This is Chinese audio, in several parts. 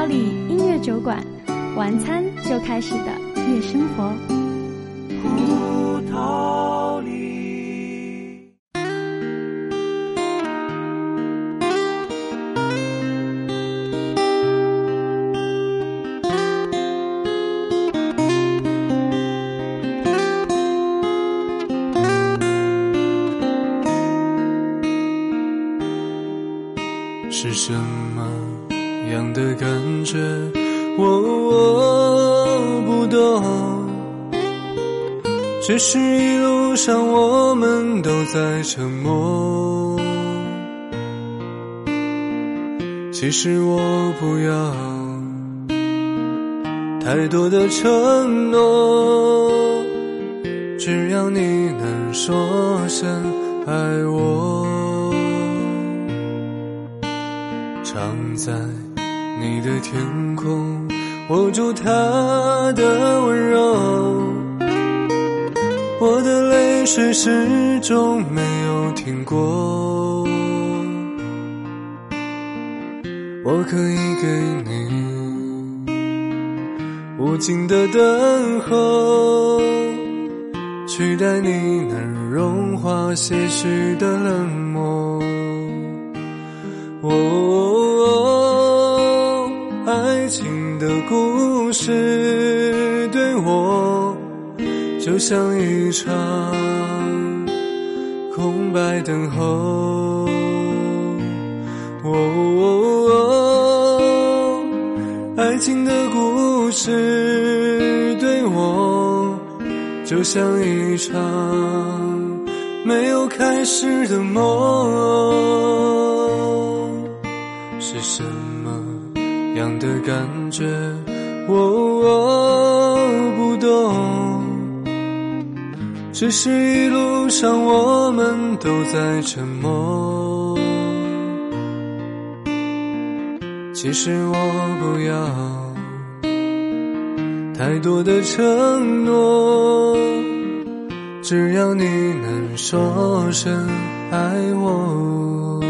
桃李音乐酒馆，晚餐就开始的夜生活。葡萄里。是什么样的感觉？我我不懂，只是一路上我们都在沉默。其实我不要太多的承诺，只要你能说声爱我。常在你的天空，握住它的温柔。我的泪水始终没有停过。我可以给你无尽的等候，取代你能融化些许的冷漠。哦，爱情的故事对我就像一场空白等候。哦，爱情的故事对我就像一场没有开始的梦。是什么样的感觉？我我不懂，只是一路上我们都在沉默。其实我不要太多的承诺，只要你能说声爱我。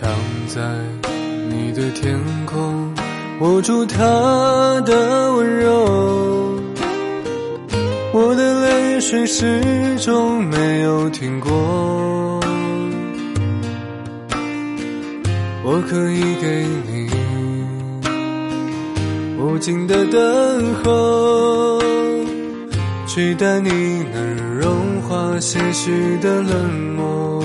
藏在你的天空，握住他的温柔。我的泪水始终没有停过。我可以给你无尽的等候，取代你能融化些许的冷漠。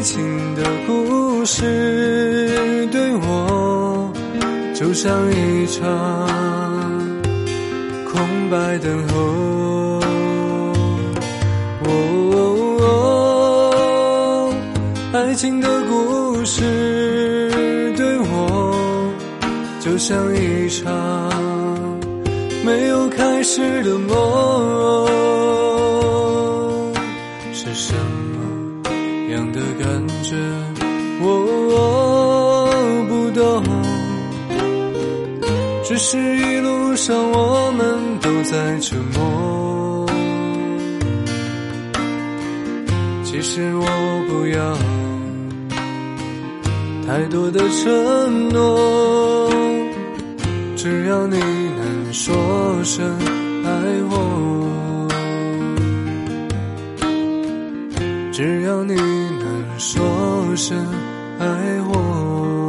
爱情的故事对我就像一场空白等候。哦，爱情的故事对我就像一场没有开始的梦。是什么样的感觉？我不懂，只是一路上我们都在沉默。其实我不要太多的承诺，只要你能说声爱我。只要你能说声爱我。